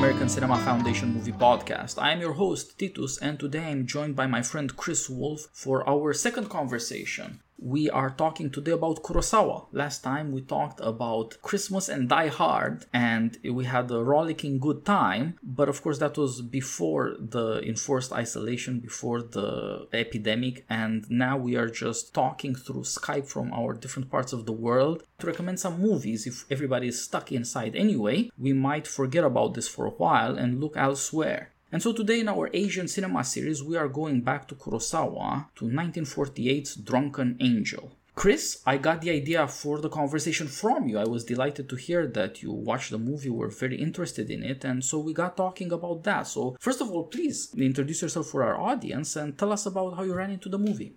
American Cinema Foundation Movie Podcast. I am your host, Titus, and today I'm joined by my friend Chris Wolf for our second conversation we are talking today about Kurosawa. Last time we talked about Christmas and Die Hard, and we had a rollicking good time. But of course, that was before the enforced isolation, before the epidemic, and now we are just talking through Skype from our different parts of the world to recommend some movies. If everybody is stuck inside anyway, we might forget about this for a while and look elsewhere. And so today in our Asian cinema series, we are going back to Kurosawa to 1948's Drunken Angel. Chris, I got the idea for the conversation from you. I was delighted to hear that you watched the movie, were very interested in it, and so we got talking about that. So, first of all, please introduce yourself for our audience and tell us about how you ran into the movie.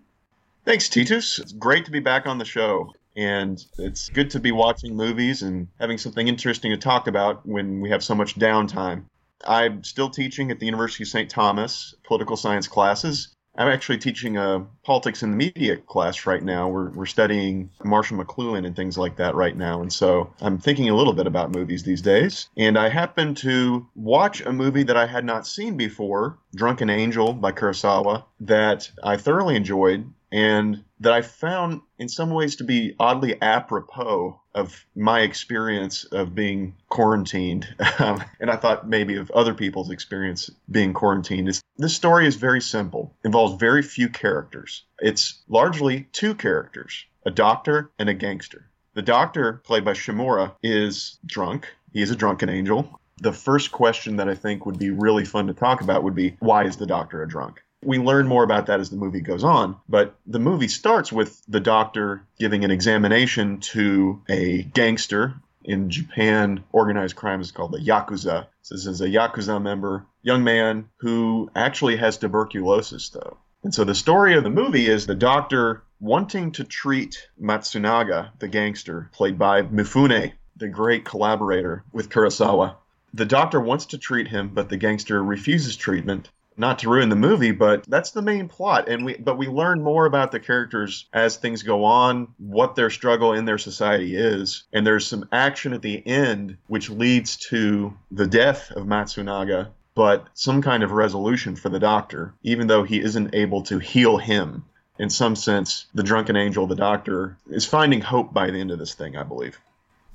Thanks, Titus. It's great to be back on the show. And it's good to be watching movies and having something interesting to talk about when we have so much downtime. I'm still teaching at the University of St. Thomas political science classes. I'm actually teaching a politics in the media class right now. We're, we're studying Marshall McLuhan and things like that right now. And so I'm thinking a little bit about movies these days. And I happened to watch a movie that I had not seen before, Drunken Angel by Kurosawa, that I thoroughly enjoyed and that I found in some ways to be oddly apropos of my experience of being quarantined. Um, and I thought maybe of other people's experience being quarantined. It's, this story is very simple, involves very few characters. It's largely two characters a doctor and a gangster. The doctor, played by Shimura, is drunk. He is a drunken angel. The first question that I think would be really fun to talk about would be why is the doctor a drunk? We learn more about that as the movie goes on, but the movie starts with the doctor giving an examination to a gangster. In Japan, organized crime is called the Yakuza. So this is a Yakuza member, young man who actually has tuberculosis, though. And so the story of the movie is the doctor wanting to treat Matsunaga, the gangster, played by Mifune, the great collaborator with Kurosawa. The doctor wants to treat him, but the gangster refuses treatment not to ruin the movie, but that's the main plot. And we, but we learn more about the characters as things go on, what their struggle in their society is. And there's some action at the end, which leads to the death of Matsunaga, but some kind of resolution for the doctor, even though he isn't able to heal him. In some sense, the drunken angel, the doctor, is finding hope by the end of this thing, I believe.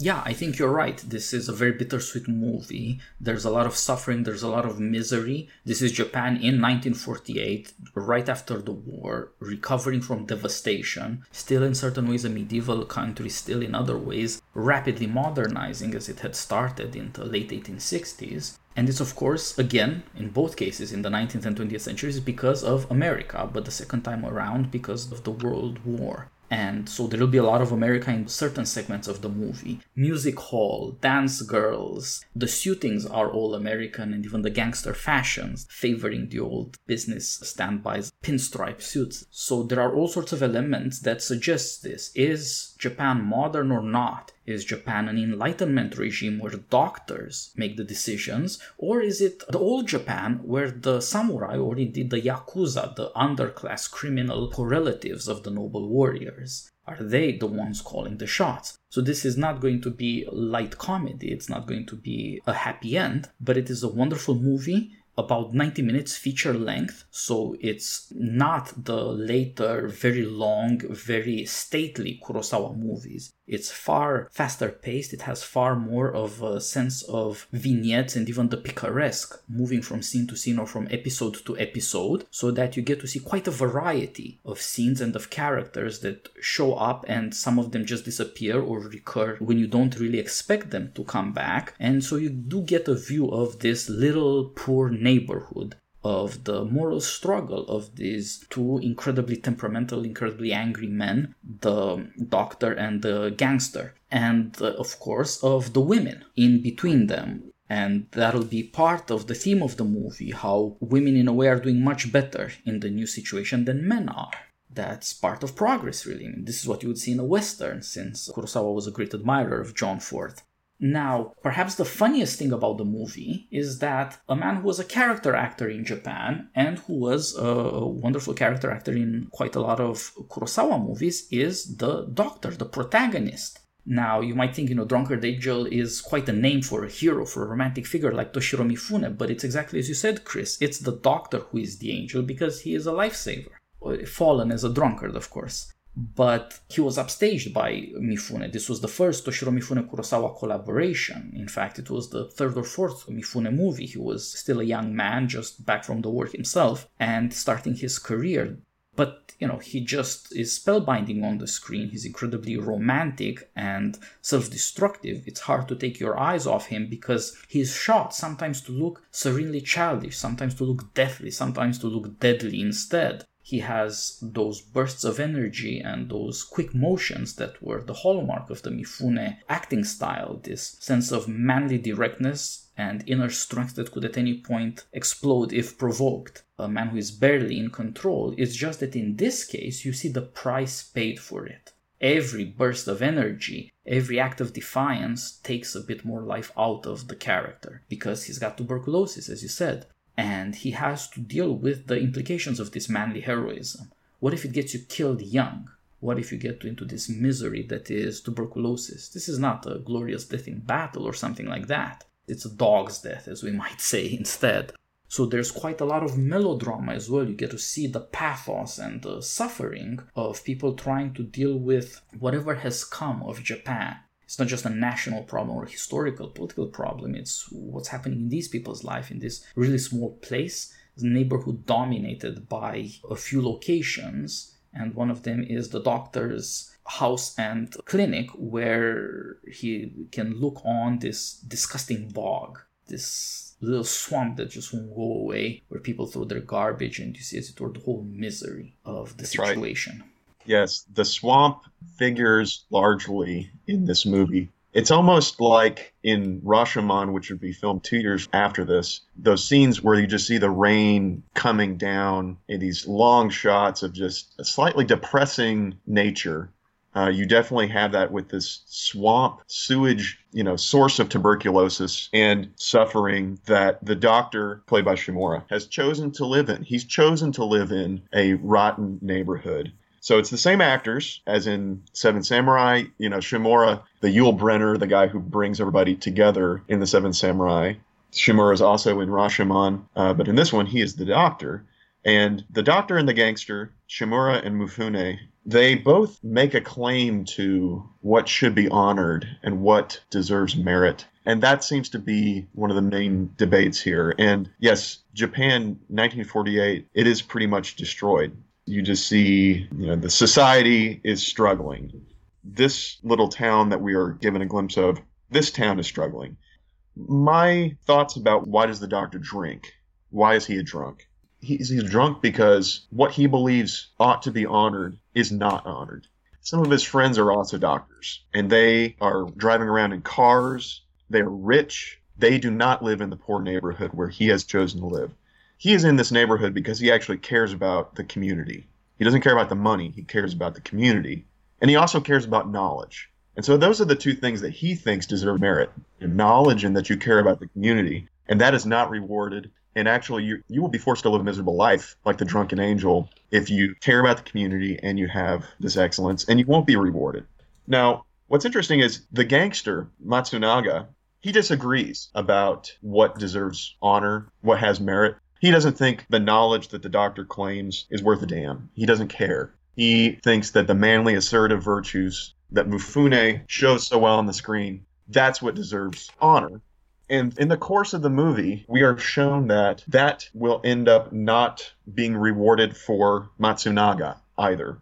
Yeah, I think you're right. This is a very bittersweet movie. There's a lot of suffering, there's a lot of misery. This is Japan in 1948, right after the war, recovering from devastation, still in certain ways a medieval country, still in other ways rapidly modernizing as it had started in the late 1860s. And it's, of course, again, in both cases in the 19th and 20th centuries, because of America, but the second time around because of the World War and so there will be a lot of America in certain segments of the movie. Music hall, dance girls, the suitings are all American, and even the gangster fashions favoring the old business standbys, pinstripe suits. So there are all sorts of elements that suggest this. Is Japan modern or not? Is Japan an enlightenment regime where doctors make the decisions? Or is it the old Japan where the samurai, or indeed the yakuza, the underclass criminal correlatives of the noble warriors? Are they the ones calling the shots? So this is not going to be light comedy, it's not going to be a happy end, but it is a wonderful movie about 90 minutes feature length, so it's not the later, very long, very stately Kurosawa movies. It's far faster paced, it has far more of a sense of vignettes and even the picaresque, moving from scene to scene or from episode to episode, so that you get to see quite a variety of scenes and of characters that show up and some of them just disappear or recur when you don't really expect them to come back. And so you do get a view of this little poor neighborhood of the moral struggle of these two incredibly temperamental, incredibly angry men, the doctor and the gangster, and uh, of course of the women in between them. And that'll be part of the theme of the movie how women, in a way, are doing much better in the new situation than men are. That's part of progress, really. I mean, this is what you would see in a Western, since Kurosawa was a great admirer of John Ford. Now, perhaps the funniest thing about the movie is that a man who was a character actor in Japan and who was a wonderful character actor in quite a lot of Kurosawa movies is the doctor, the protagonist. Now, you might think, you know, Drunkard Angel is quite a name for a hero, for a romantic figure like Toshiro Mifune, but it's exactly as you said, Chris. It's the doctor who is the angel because he is a lifesaver. Fallen as a drunkard, of course. But he was upstaged by Mifune. This was the first Toshiro Mifune Kurosawa collaboration. In fact, it was the third or fourth Mifune movie. He was still a young man, just back from the war himself, and starting his career but you know he just is spellbinding on the screen he's incredibly romantic and self-destructive it's hard to take your eyes off him because he's shot sometimes to look serenely childish sometimes to look deathly sometimes to look deadly instead he has those bursts of energy and those quick motions that were the hallmark of the Mifune acting style, this sense of manly directness and inner strength that could at any point explode if provoked a man who is barely in control. It's just that in this case, you see the price paid for it. Every burst of energy, every act of defiance takes a bit more life out of the character because he's got tuberculosis, as you said, and he has to deal with the implications of this manly heroism. What if it gets you killed young? What if you get into this misery that is tuberculosis? This is not a glorious death in battle or something like that. It's a dog's death, as we might say instead. So there's quite a lot of melodrama as well. You get to see the pathos and the suffering of people trying to deal with whatever has come of Japan. It's not just a national problem or a historical political problem, it's what's happening in these people's life in this really small place, neighborhood dominated by a few locations. And one of them is the doctor's house and clinic where he can look on this disgusting bog, this little swamp that just won't go away, where people throw their garbage, and you see as it were the whole misery of the That's situation. Right. Yes, the swamp figures largely in this movie. It's almost like in Rashomon, which would be filmed two years after this, those scenes where you just see the rain coming down in these long shots of just a slightly depressing nature uh, you definitely have that with this swamp sewage, you know, source of tuberculosis and suffering that the doctor, played by Shimura, has chosen to live in. He's chosen to live in a rotten neighborhood. So it's the same actors as in Seven Samurai. You know, Shimura, the Yul Brynner, the guy who brings everybody together in the Seven Samurai. Shimura is also in Rashomon, uh, but in this one, he is the doctor. And the doctor and the gangster, Shimura and Mifune, they both make a claim to what should be honored and what deserves merit. And that seems to be one of the main debates here. And yes, Japan 1948, it is pretty much destroyed. You just see, you know, the society is struggling. This little town that we are given a glimpse of, this town is struggling. My thoughts about why does the doctor drink? Why is he a drunk? he's, he's drunk because what he believes ought to be honored is not honored. Some of his friends are also doctors, and they are driving around in cars. They are rich. They do not live in the poor neighborhood where he has chosen to live. He is in this neighborhood because he actually cares about the community. He doesn't care about the money, he cares about the community. And he also cares about knowledge. And so those are the two things that he thinks deserve merit knowledge and that you care about the community. And that is not rewarded and actually you you will be forced to live a miserable life like the drunken angel if you care about the community and you have this excellence and you won't be rewarded now what's interesting is the gangster matsunaga he disagrees about what deserves honor what has merit he doesn't think the knowledge that the doctor claims is worth a damn he doesn't care he thinks that the manly assertive virtues that mifune shows so well on the screen that's what deserves honor and in the course of the movie, we are shown that that will end up not being rewarded for Matsunaga either.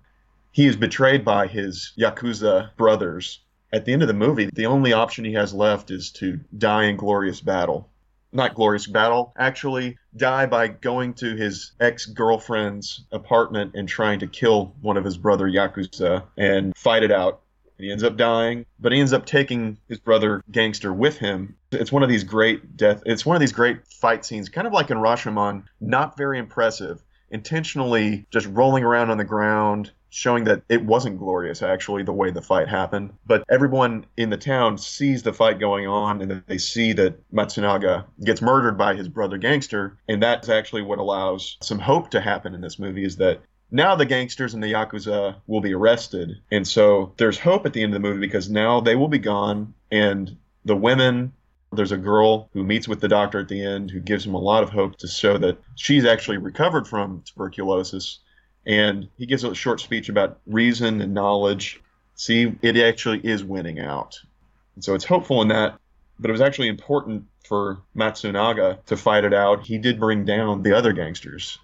He is betrayed by his Yakuza brothers. At the end of the movie, the only option he has left is to die in glorious battle. Not glorious battle, actually, die by going to his ex girlfriend's apartment and trying to kill one of his brother Yakuza and fight it out and he ends up dying, but he ends up taking his brother gangster with him. It's one of these great death. It's one of these great fight scenes, kind of like in Rashomon. Not very impressive. Intentionally just rolling around on the ground, showing that it wasn't glorious actually the way the fight happened. But everyone in the town sees the fight going on, and they see that Matsunaga gets murdered by his brother gangster, and that's actually what allows some hope to happen in this movie. Is that now the gangsters and the Yakuza will be arrested. And so there's hope at the end of the movie because now they will be gone and the women there's a girl who meets with the doctor at the end who gives him a lot of hope to show that she's actually recovered from tuberculosis. And he gives a short speech about reason and knowledge. See, it actually is winning out. And so it's hopeful in that. But it was actually important for Matsunaga to fight it out. He did bring down the other gangsters.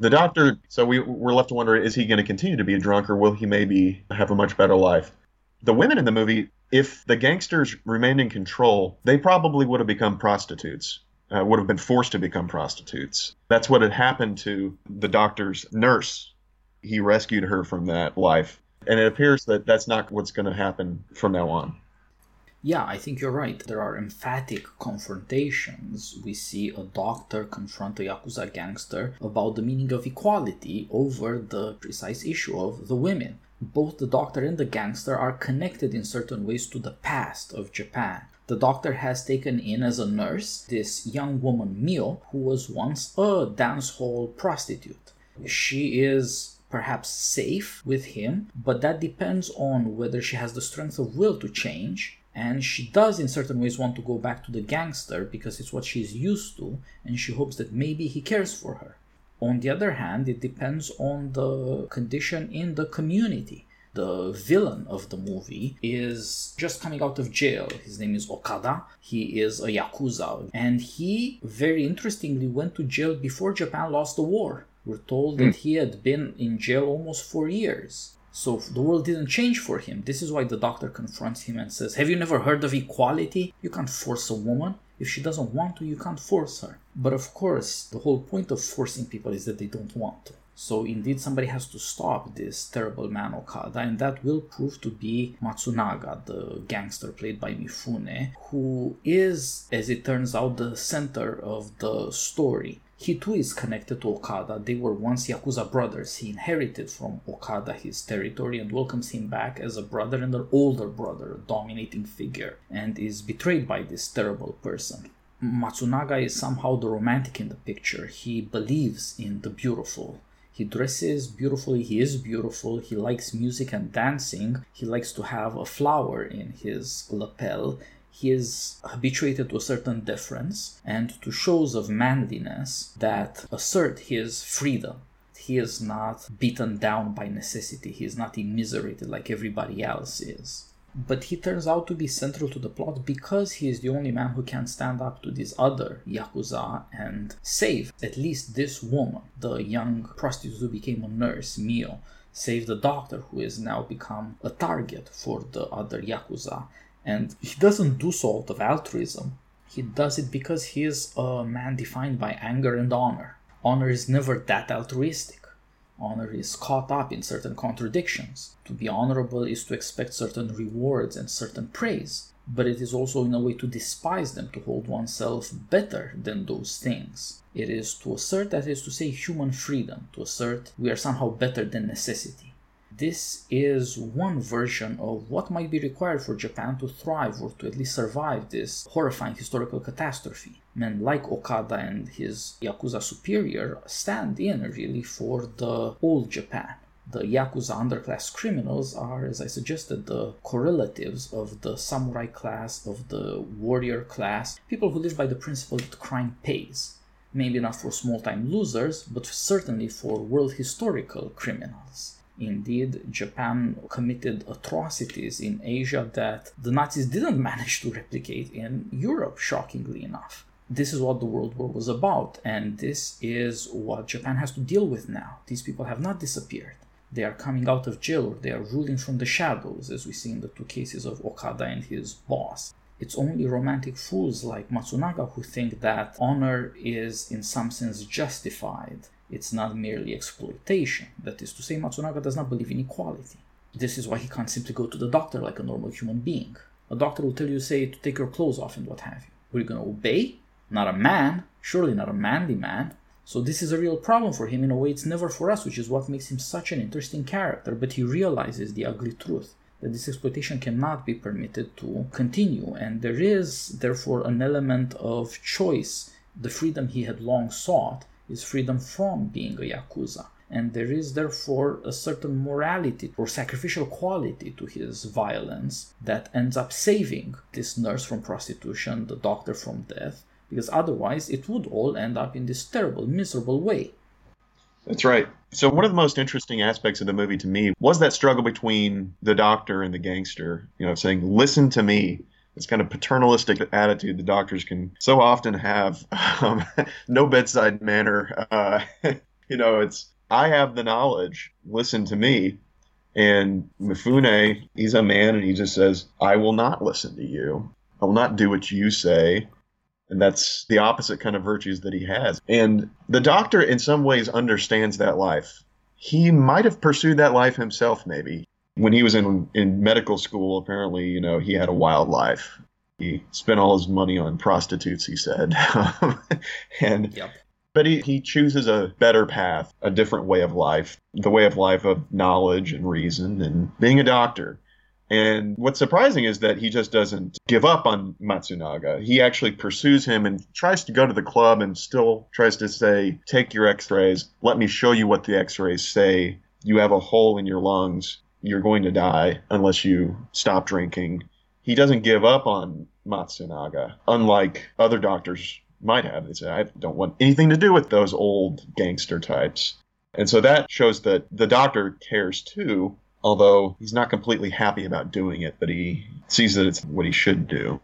The doctor, so we, we're left to wonder is he going to continue to be a drunk or will he maybe have a much better life? The women in the movie if the gangsters remained in control, they probably would have become prostitutes. Uh, would have been forced to become prostitutes. That's what had happened to the doctor's nurse. He rescued her from that life. And it appears that that's not what's going to happen from now on. Yeah, I think you're right. There are emphatic confrontations. We see a doctor confront a Yakuza gangster about the meaning of equality over the precise issue of the women both the doctor and the gangster are connected in certain ways to the past of Japan. The doctor has taken in as a nurse this young woman, Mio, who was once a dance hall prostitute. She is perhaps safe with him, but that depends on whether she has the strength of will to change. And she does, in certain ways, want to go back to the gangster because it's what she's used to, and she hopes that maybe he cares for her. On the other hand, it depends on the condition in the community. The villain of the movie is just coming out of jail. His name is Okada. He is a Yakuza. And he, very interestingly, went to jail before Japan lost the war. We're told that hmm. he had been in jail almost four years. So the world didn't change for him. This is why the doctor confronts him and says, Have you never heard of equality? You can't force a woman. If she doesn't want to, you can't force her. But of course, the whole point of forcing people is that they don't want to. So indeed, somebody has to stop this terrible man Okada, and that will prove to be Matsunaga, the gangster played by Mifune, who is, as it turns out, the center of the story. He too is connected to Okada. They were once Yakuza brothers. He inherited from Okada his territory and welcomes him back as a brother and an older brother, a dominating figure, and is betrayed by this terrible person. Matsunaga is somehow the romantic in the picture. He believes in the beautiful. He dresses beautifully, he is beautiful, he likes music and dancing, he likes to have a flower in his lapel, he is habituated to a certain deference and to shows of manliness that assert his freedom. He is not beaten down by necessity, he is not immiserated like everybody else is. But he turns out to be central to the plot because he is the only man who can stand up to these other Yakuza and save at least this woman, the young prostitute who became a nurse, Mio, save the doctor who is now become a target for the other Yakuza and he doesn't do so out of altruism. He does it because he is a man defined by anger and honor. Honor is never that altruistic. Honor is caught up in certain contradictions. To be honorable is to expect certain rewards and certain praise, but it is also in a way to despise them, to hold oneself better than those things. It is to assert, that is to say, human freedom, to assert we are somehow better than necessity. This is one version of what might be required for Japan to thrive or to at least survive this horrifying historical catastrophe. Men like Okada and his Yakuza superior stand in really for the old Japan. The Yakuza underclass criminals are, as I suggested, the correlatives of the samurai class, of the warrior class, people who live by the principle that crime pays maybe not for small time losers, but certainly for world historical criminals. Indeed, Japan committed atrocities in Asia that the Nazis didn't manage to replicate in Europe, shockingly enough. This is what the World War was about, and this is what Japan has to deal with now. These people have not disappeared. They are coming out of jail or they are ruling from the shadows, as we see in the two cases of Okada and his boss. It's only romantic fools like Matsunaga who think that honor is in some sense justified it's not merely exploitation. That is to say, Matsunaga does not believe in equality. This is why he can't simply go to the doctor like a normal human being. A doctor will tell you, say, to take your clothes off and what have you. Are you going to obey? Not a man, surely not a manly man. So this is a real problem for him in a way it's never for us, which is what makes him such an interesting character. But he realizes the ugly truth that this exploitation cannot be permitted to continue, and there is therefore an element of choice, the freedom he had long sought, is freedom from being a Yakuza. and there is therefore a certain morality or sacrificial quality to his violence that ends up saving this nurse from prostitution, the doctor from death, because otherwise it would all end up in this terrible, miserable way. That's right. So, one of the most interesting aspects of the movie to me was that struggle between the doctor and the gangster, you know, saying, listen to me. This kind of paternalistic attitude the doctors can so often have. Um, no bedside manner. Uh, you know, it's, I have the knowledge. Listen to me. And Mifune, he's a man and he just says, I will not listen to you. I will not do what you say. And that's the opposite kind of virtues that he has. And the doctor, in some ways, understands that life. He might have pursued that life himself, maybe. When he was in, in medical school, apparently, you know, he had a wild life. He spent all his money on prostitutes, he said. and yep. But he, he chooses a better path, a different way of life, the way of life of knowledge and reason and being a doctor. And what's surprising is that he just doesn't give up on Matsunaga. He actually pursues him and tries to go to the club and still tries to say, Take your x rays. Let me show you what the x rays say. You have a hole in your lungs. You're going to die unless you stop drinking. He doesn't give up on Matsunaga, unlike other doctors might have. They say, I don't want anything to do with those old gangster types. And so that shows that the doctor cares too, although he's not completely happy about doing it, but he sees that it's what he should do.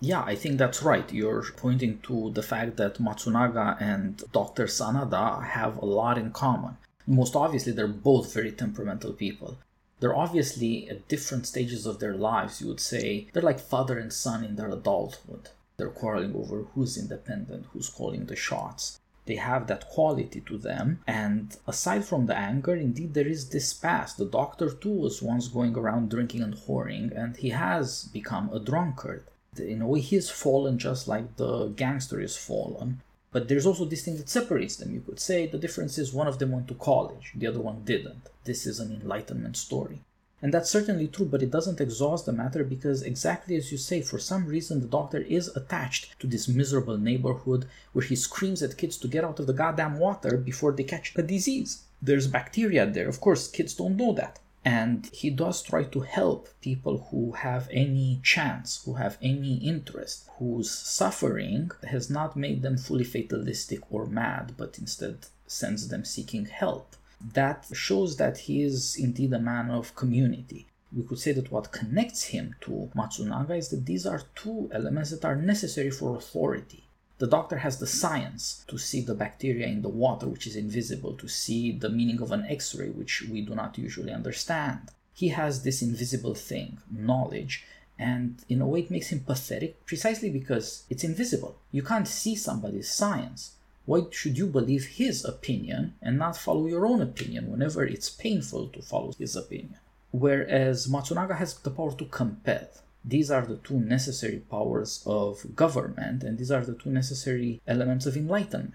Yeah, I think that's right. You're pointing to the fact that Matsunaga and Dr. Sanada have a lot in common. Most obviously, they're both very temperamental people. They're obviously at different stages of their lives, you would say. They're like father and son in their adulthood. They're quarreling over who's independent, who's calling the shots they have that quality to them. And aside from the anger, indeed, there is this past. The doctor, too, was once going around drinking and whoring, and he has become a drunkard. In a way, he's fallen just like the gangster is fallen. But there's also this thing that separates them. You could say the difference is one of them went to college, the other one didn't. This is an enlightenment story. And that's certainly true, but it doesn't exhaust the matter because, exactly as you say, for some reason the doctor is attached to this miserable neighborhood where he screams at kids to get out of the goddamn water before they catch a disease. There's bacteria there. Of course, kids don't know that. And he does try to help people who have any chance, who have any interest, whose suffering has not made them fully fatalistic or mad, but instead sends them seeking help that shows that he is indeed a man of community. We could say that what connects him to Matsunaga is that these are two elements that are necessary for authority. The doctor has the science to see the bacteria in the water, which is invisible, to see the meaning of an x ray, which we do not usually understand. He has this invisible thing, knowledge, and in a way it makes him pathetic precisely because it's invisible. You can't see somebody's science. Why should you believe his opinion and not follow your own opinion whenever it's painful to follow his opinion? Whereas Matsunaga has the power to compel. These are the two necessary powers of government, and these are the two necessary elements of enlightenment.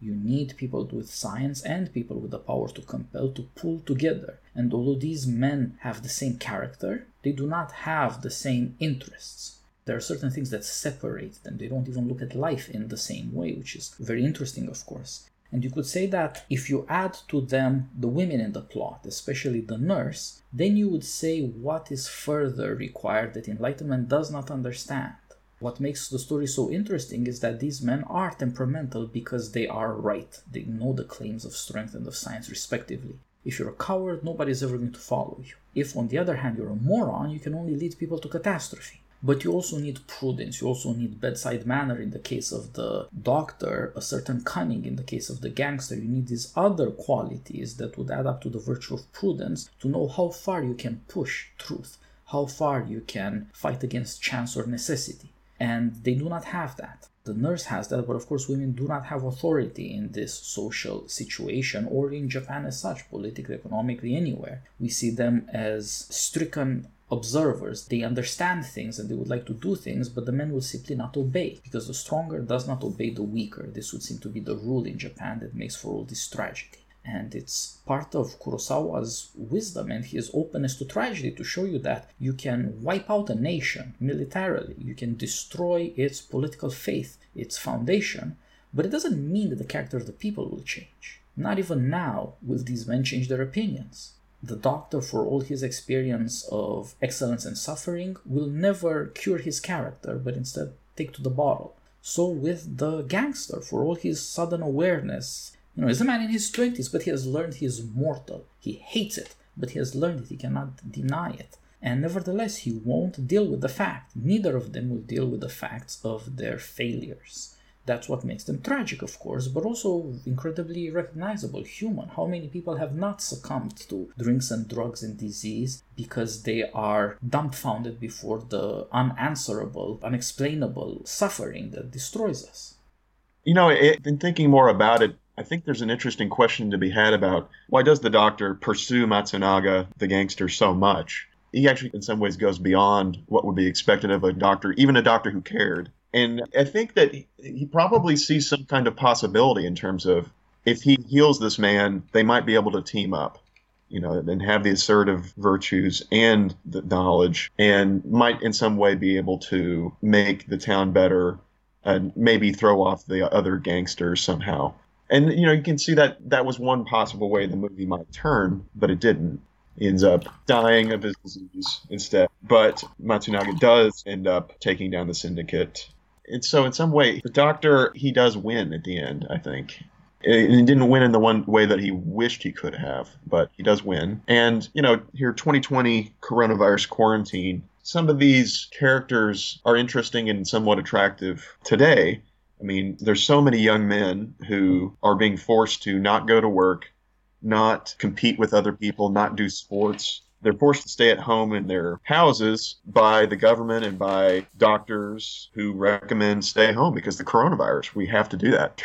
You need people with science and people with the power to compel to pull together. And although these men have the same character, they do not have the same interests there are certain things that separate them. They don't even look at life in the same way, which is very interesting, of course. And you could say that if you add to them the women in the plot, especially the nurse, then you would say what is further required that enlightenment does not understand. What makes the story so interesting is that these men are temperamental because they are right. They know the claims of strength and of science, respectively. If you're a coward, nobody's ever going to follow you. If, on the other hand, you're a moron, you can only lead people to catastrophe. But you also need prudence, you also need bedside manner in the case of the doctor, a certain cunning in the case of the gangster. You need these other qualities that would add up to the virtue of prudence to know how far you can push truth, how far you can fight against chance or necessity. And they do not have that. The nurse has that, but of course, women do not have authority in this social situation or in Japan as such, politically, economically, anywhere. We see them as stricken observers. They understand things and they would like to do things, but the men will simply not obey because the stronger does not obey the weaker. This would seem to be the rule in Japan that makes for all this tragedy. And it's part of Kurosawa's wisdom and his openness to tragedy to show you that you can wipe out a nation militarily, you can destroy its political faith, its foundation, but it doesn't mean that the character of the people will change. Not even now will these men change their opinions. The doctor, for all his experience of excellence and suffering, will never cure his character, but instead take to the bottle. So with the gangster, for all his sudden awareness, you know, he's a man in his 20s, but he has learned he is mortal. He hates it, but he has learned it. He cannot deny it. And nevertheless, he won't deal with the fact. Neither of them will deal with the facts of their failures. That's what makes them tragic, of course, but also incredibly recognizable, human. How many people have not succumbed to drinks and drugs and disease because they are dumbfounded before the unanswerable, unexplainable suffering that destroys us? You know, it, in thinking more about it, I think there's an interesting question to be had about why does the doctor pursue Matsunaga, the gangster, so much? He actually, in some ways, goes beyond what would be expected of a doctor, even a doctor who cared. And I think that he probably sees some kind of possibility in terms of if he heals this man, they might be able to team up, you know, and have the assertive virtues and the knowledge, and might in some way be able to make the town better and maybe throw off the other gangsters somehow. And you know, you can see that that was one possible way the movie might turn, but it didn't. He ends up dying of his disease instead. But Matsunaga does end up taking down the syndicate and so in some way, the Doctor he does win at the end. I think. And he didn't win in the one way that he wished he could have, but he does win. And, you know, here 2020 coronavirus quarantine, some of these characters are interesting and somewhat attractive today. I mean, there's so many young men who are being forced to not go to work, not compete with other people, not do sports, they're forced to stay at home in their houses by the government and by doctors who recommend stay home because the coronavirus. We have to do that.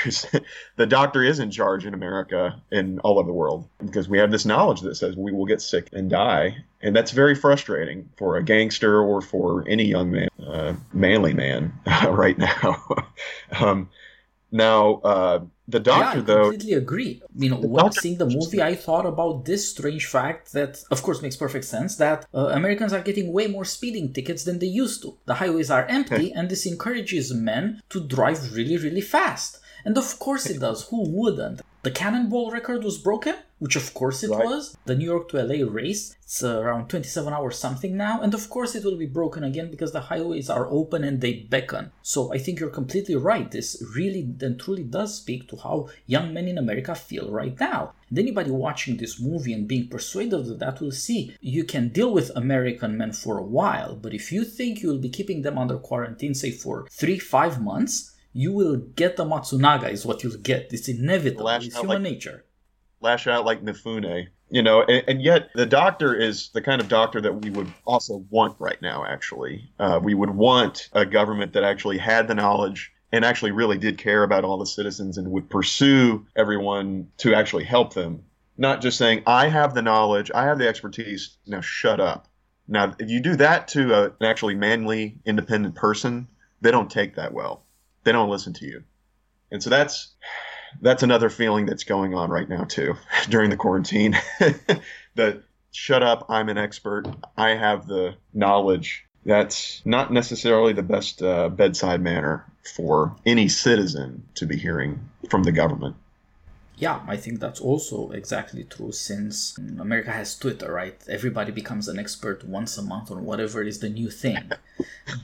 the doctor is in charge in America and all over the world because we have this knowledge that says we will get sick and die. And that's very frustrating for a gangster or for any young man, uh, manly man right now. um, now, uh, the doctor, yeah, I though, completely agree. You know, while seeing the movie, I thought about this strange fact that, of course, makes perfect sense that uh, Americans are getting way more speeding tickets than they used to. The highways are empty, and this encourages men to drive really, really fast. And of course it does. Who wouldn't? The cannonball record was broken, which of course it right. was. The New York to LA race, it's around 27 hours something now, and of course it will be broken again because the highways are open and they beckon. So I think you're completely right. This really and truly does speak to how young men in America feel right now. And anybody watching this movie and being persuaded of that will see you can deal with American men for a while, but if you think you'll be keeping them under quarantine, say for three, five months, you will get the Matsunaga, is what you'll get. It's inevitable. Lash it's human like, nature. Lash out like Mifune. You know, and, and, yet the doctor is the kind of doctor that we would also want right now, actually. Uh, we would want a government that actually had the knowledge and actually really did care about all the citizens and would pursue everyone to actually help them. Not just saying, I have the knowledge, I have the expertise, now shut up. Now, if you do that to a, an actually manly, independent person, they don't take that well they don't listen to you. And so that's that's another feeling that's going on right now too during the quarantine. the shut up, I'm an expert, I have the knowledge. That's not necessarily the best uh, bedside manner for any citizen to be hearing from the government yeah, I think that's also exactly true since mm, America has Twitter, right? Everybody becomes an expert once a month on whatever is the new thing.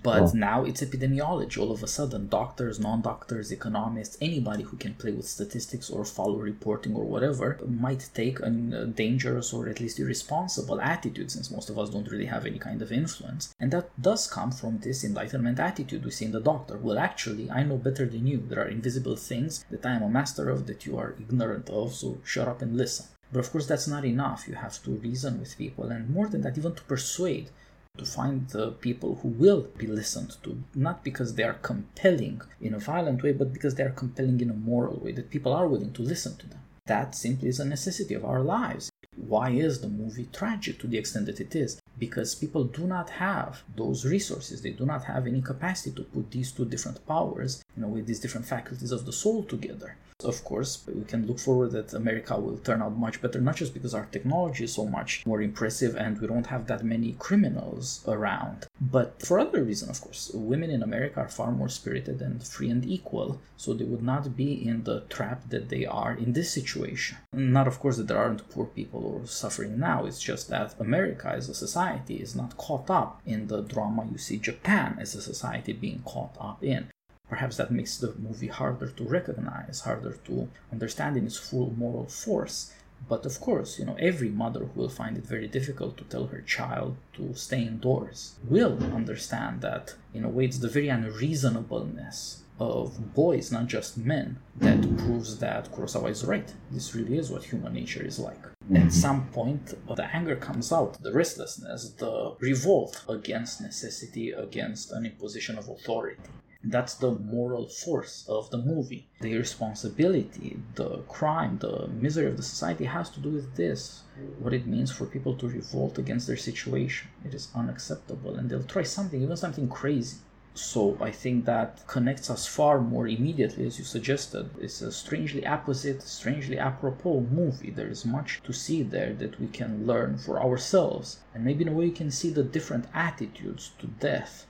But now it's epidemiology. All of a sudden, doctors, non doctors, economists, anybody who can play with statistics or follow reporting or whatever might take a dangerous or at least irresponsible attitude since most of us don't really have any kind of influence. And that does come from this enlightenment attitude we see in the doctor. Well, actually, I know better than you. There are invisible things that I am a master of that you are ignorant ignorant of, so shut up and listen. But of course, that's not enough. You have to reason with people, and more than that, even to persuade, to find the people who will be listened to, not because they are compelling in a violent way, but because they are compelling in a moral way, that people are willing to listen to them. That simply is a necessity of our lives. Why is the movie tragic to the extent that it is? Because people do not have those resources. They do not have any capacity to put these two different powers you know, with these different faculties of the soul together. Of course, we can look forward that America will turn out much better, not just because our technology is so much more impressive and we don't have that many criminals around, but for other reasons, of course. Women in America are far more spirited and free and equal, so they would not be in the trap that they are in this situation. Not, of course, that there aren't poor people or suffering now, it's just that America as a society is not caught up in the drama you see Japan as a society being caught up in. Perhaps that makes the movie harder to recognize, harder to understand in its full moral force. But of course, you know, every mother who will find it very difficult to tell her child to stay indoors will understand that, in a way, it's the very unreasonableness of boys, not just men, that proves that Kurosawa is right. This really is what human nature is like. Mm-hmm. At some point, the anger comes out, the restlessness, the revolt against necessity, against an imposition of authority. That's the moral force of the movie. The irresponsibility, the crime, the misery of the society has to do with this. What it means for people to revolt against their situation. It is unacceptable, and they'll try something, even something crazy. So I think that connects us far more immediately, as you suggested. It's a strangely apposite, strangely apropos movie. There is much to see there that we can learn for ourselves. And maybe in a way we can see the different attitudes to death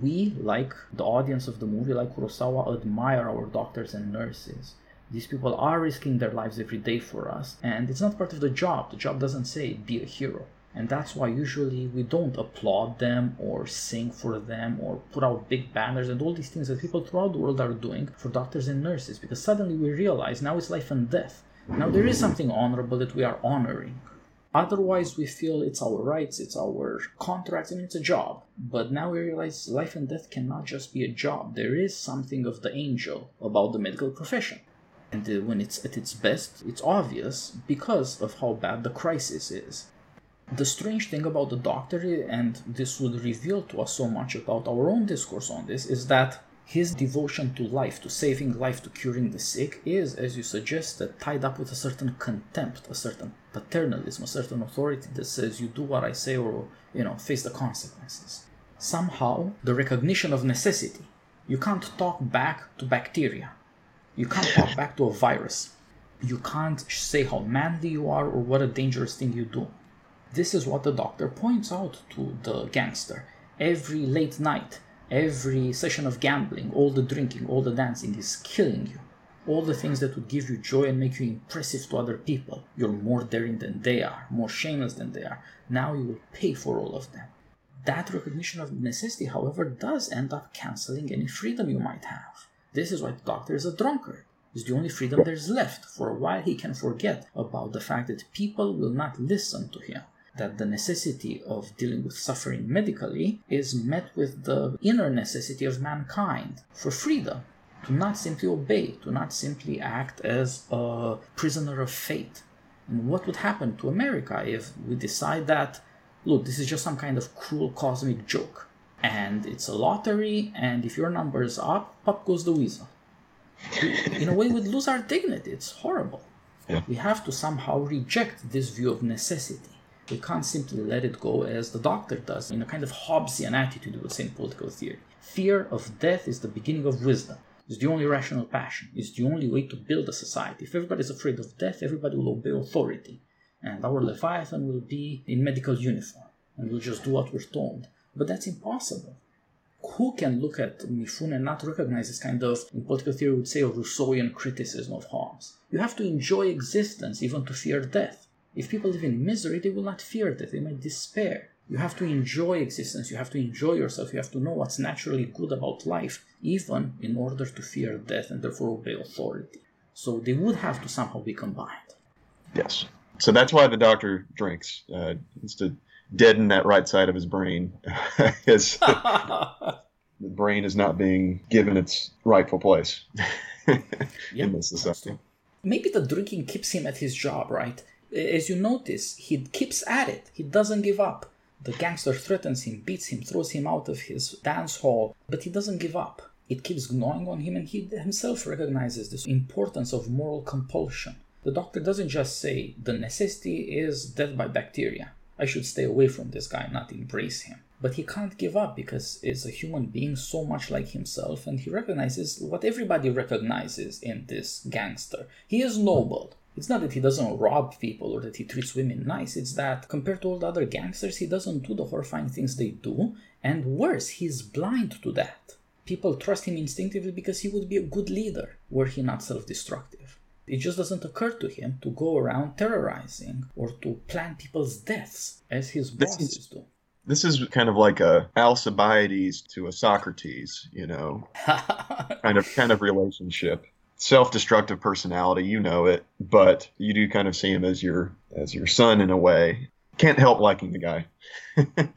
we, like the audience of the movie, like Kurosawa, admire our doctors and nurses. These people are risking their lives every day for us, and it's not part of the job. The job doesn't say be a hero. And that's why usually we don't applaud them or sing for them or put out big banners and all these things that people throughout the world are doing for doctors and nurses because suddenly we realize now it's life and death. Now there is something honorable that we are honoring. Otherwise, we feel it's our rights, it's our contracts, and it's a job. But now we realize life and death cannot just be a job. There is something of the angel about the medical profession. And uh, when it's at its best, it's obvious because of how bad the crisis is. The strange thing about the doctor, and this would reveal to us so much about our own discourse on this, is that his devotion to life, to saving life, to curing the sick, is, as you suggested, tied up with a certain contempt, a certain paternalism, a certain authority that says you do what I say or, you know, face the consequences. Somehow, the recognition of necessity. You can't talk back to bacteria. You can't talk back to a virus. You can't say how manly you are or what a dangerous thing you do. This is what the doctor points out to the gangster every late night Every session of gambling, all the drinking, all the dancing is killing you. All the things that would give you joy and make you impressive to other people. You're more daring than they are, more shameless than they are. Now you will pay for all of them. That recognition of necessity, however, does end up canceling any freedom you might have. This is why the doctor is a drunkard. It's the only freedom there's left. For a while, he can forget about the fact that people will not listen to him that the necessity of dealing with suffering medically is met with the inner necessity of mankind for freedom, to not simply obey, to not simply act as a prisoner of fate. And what would happen to America if we decide that, look, this is just some kind of cruel cosmic joke, and it's a lottery, and if your number is up, pop goes the weasel. in a way, we'd lose our dignity. It's horrible. Yeah. We have to somehow reject this view of necessity we can't simply let it go as the doctor does, in a kind of Hobbesian attitude, we would say in political theory. Fear of death is the beginning of wisdom. It's the only rational passion. It's the only way to build a society. If everybody is afraid of death, everybody will obey authority. And our Leviathan will be in medical uniform and we'll just do what we're told. But that's impossible. Who can look at Mifune and not recognize this kind of, in political theory, would say, a Rousseauian criticism of Hobbes? You have to enjoy existence even to fear death. If people live in misery, they will not fear death, they might despair. You have to enjoy existence, you have to enjoy yourself, you have to know what's naturally good about life, even in order to fear death and therefore obey authority. So they would have to somehow be combined. Yes. So that's why the doctor drinks. Uh, it's to deaden that right side of his brain. his, the brain is not being given its rightful place in this society. Maybe the drinking keeps him at his job, right? As you notice, he keeps at it. He doesn't give up. The gangster threatens him, beats him, throws him out of his dance hall, but he doesn't give up. It keeps gnawing on him, and he himself recognizes the importance of moral compulsion. The doctor doesn't just say, the necessity is death by bacteria. I should stay away from this guy, not embrace him. but he can't give up because it's a human being so much like himself and he recognizes what everybody recognizes in this gangster. He is noble. It's not that he doesn't rob people or that he treats women nice, it's that compared to all the other gangsters, he doesn't do the horrifying things they do, and worse, he's blind to that. People trust him instinctively because he would be a good leader were he not self destructive. It just doesn't occur to him to go around terrorizing or to plan people's deaths as his bosses do. This is kind of like a Alcibiades to a Socrates, you know, kind of kind of relationship. Self-destructive personality, you know it, but you do kind of see him as your as your son in a way. Can't help liking the guy.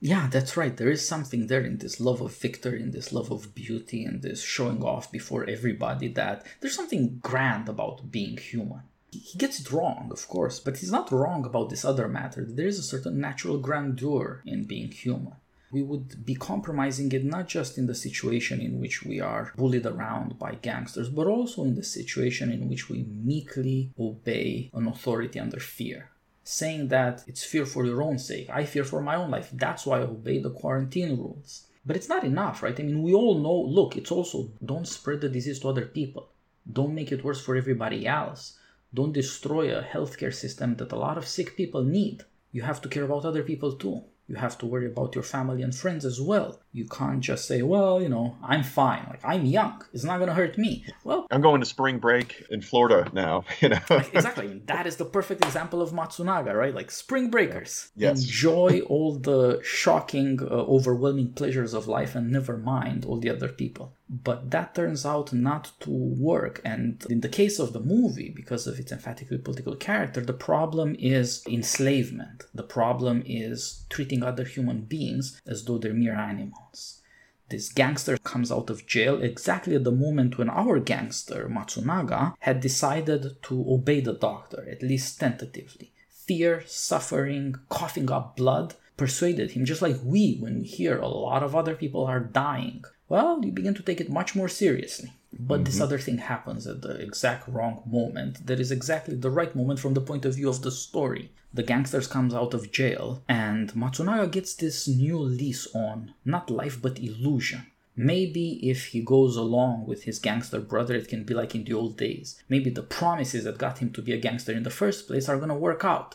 Yeah, that's right. There is something there in this love of victory, in this love of beauty, and this showing off before everybody that there's something grand about being human. He gets it wrong, of course, but he's not wrong about this other matter. There is a certain natural grandeur in being human. We would be compromising it not just in the situation in which we are bullied around by gangsters, but also in the situation in which we meekly obey an authority under fear saying that it's fear for your own sake. I fear for my own life. That's why I obey the quarantine rules. But it's not enough, right? I mean, we all know look, it's also don't spread the disease to other people. Don't make it worse for everybody else. Don't destroy a healthcare system that a lot of sick people need. You have to care about other people too. You have to worry about your family and friends as well. You can't just say, well, you know, I'm fine. Like, I'm young. It's not going to hurt me. Well, I'm going to spring break in Florida now, you know. exactly. That is the perfect example of Matsunaga, right? Like spring breakers. Yes. Enjoy all the shocking, uh, overwhelming pleasures of life and never mind all the other people. But that turns out not to work. And in the case of the movie, because of its emphatically political character, the problem is enslavement. The problem is treating other human beings as though they're mere animals. This gangster comes out of jail exactly at the moment when our gangster, Matsunaga, had decided to obey the doctor, at least tentatively. Fear, suffering, coughing up blood persuaded him, just like we, when we hear a lot of other people are dying, well, you begin to take it much more seriously. But mm-hmm. this other thing happens at the exact wrong moment. That is exactly the right moment from the point of view of the story. The gangsters comes out of jail, and Matsunaga gets this new lease on not life but illusion. Maybe if he goes along with his gangster brother, it can be like in the old days. Maybe the promises that got him to be a gangster in the first place are gonna work out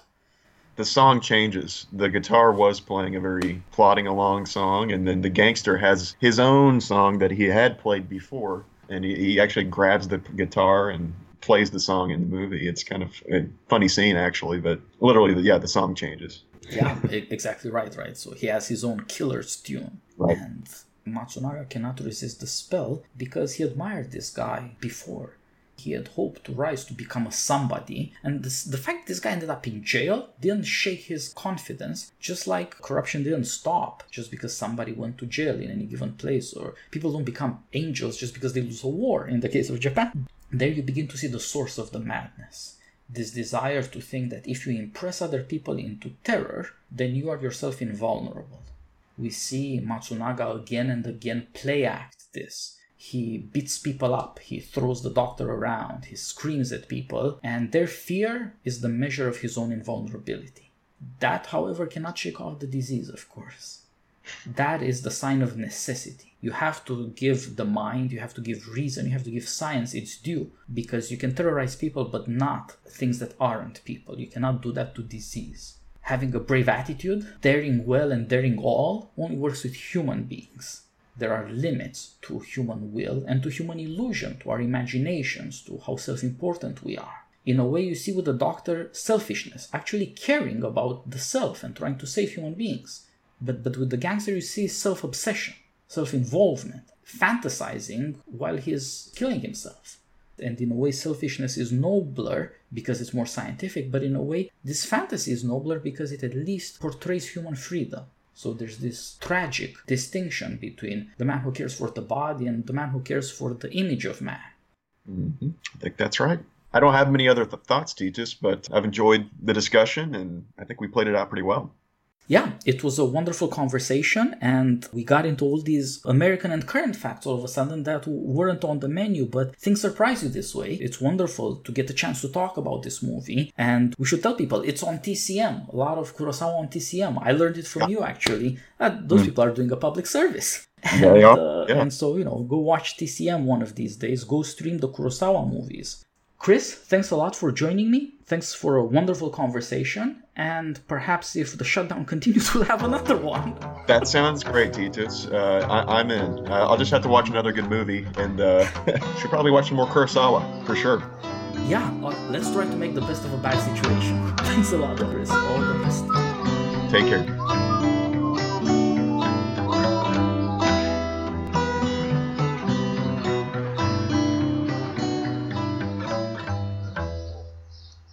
the song changes. The guitar was playing a very plodding along song, and then the gangster has his own song that he had played before, and he, he actually grabs the guitar and plays the song in the movie. It's kind of a funny scene actually, but literally, yeah, the song changes. yeah, exactly right, right. So he has his own killer's tune, right. and Matsunaga cannot resist the spell because he admired this guy before he had hoped to rise to become a somebody. And this, the fact this guy ended up in jail didn't shake his confidence, just like corruption didn't stop just because somebody went to jail in any given place, or people don't become angels just because they lose a war in the case of Japan. There you begin to see the source of the madness. This desire to think that if you impress other people into terror, then you are yourself invulnerable. We see Matsunaga again and again play act this he beats people up, he throws the doctor around, he screams at people, and their fear is the measure of his own invulnerability. That, however, cannot shake off the disease, of course. That is the sign of necessity. You have to give the mind, you have to give reason, you have to give science its due, because you can terrorize people, but not things that aren't people. You cannot do that to disease. Having a brave attitude, daring well and daring all, only works with human beings there are limits to human will and to human illusion, to our imaginations, to how self important we are. In a way, you see with the doctor selfishness, actually caring about the self and trying to save human beings. But, but with the gangster, you see self obsession, self involvement, fantasizing while he is killing himself. And in a way, selfishness is nobler because it's more scientific, but in a way, this fantasy is nobler because it at least portrays human freedom so there's this tragic distinction between the man who cares for the body and the man who cares for the image of man. Mm-hmm. I think that's right. I don't have many other th- thoughts, Titus, but I've enjoyed the discussion and I think we played it out pretty well. Yeah, it was a wonderful conversation, and we got into all these American and current facts all of a sudden that weren't on the menu, but things surprise you this way. It's wonderful to get a chance to talk about this movie, and we should tell people it's on TCM. A lot of Kurosawa on TCM. I learned it from you actually. those mm. people are doing a public service. And, uh, yeah. and so, you know, go watch TCM one of these days. Go stream the Kurosawa movies. Chris, thanks a lot for joining me. Thanks for a wonderful conversation. And perhaps if the shutdown continues, we'll have another one. That sounds great, Titus. Uh, I- am in. Uh, I'll just have to watch another good movie and uh, should probably watch some more Kurosawa for sure. Yeah, uh, let's try to make the best of a bad situation. Thanks a lot, Chris. All the best. Take care.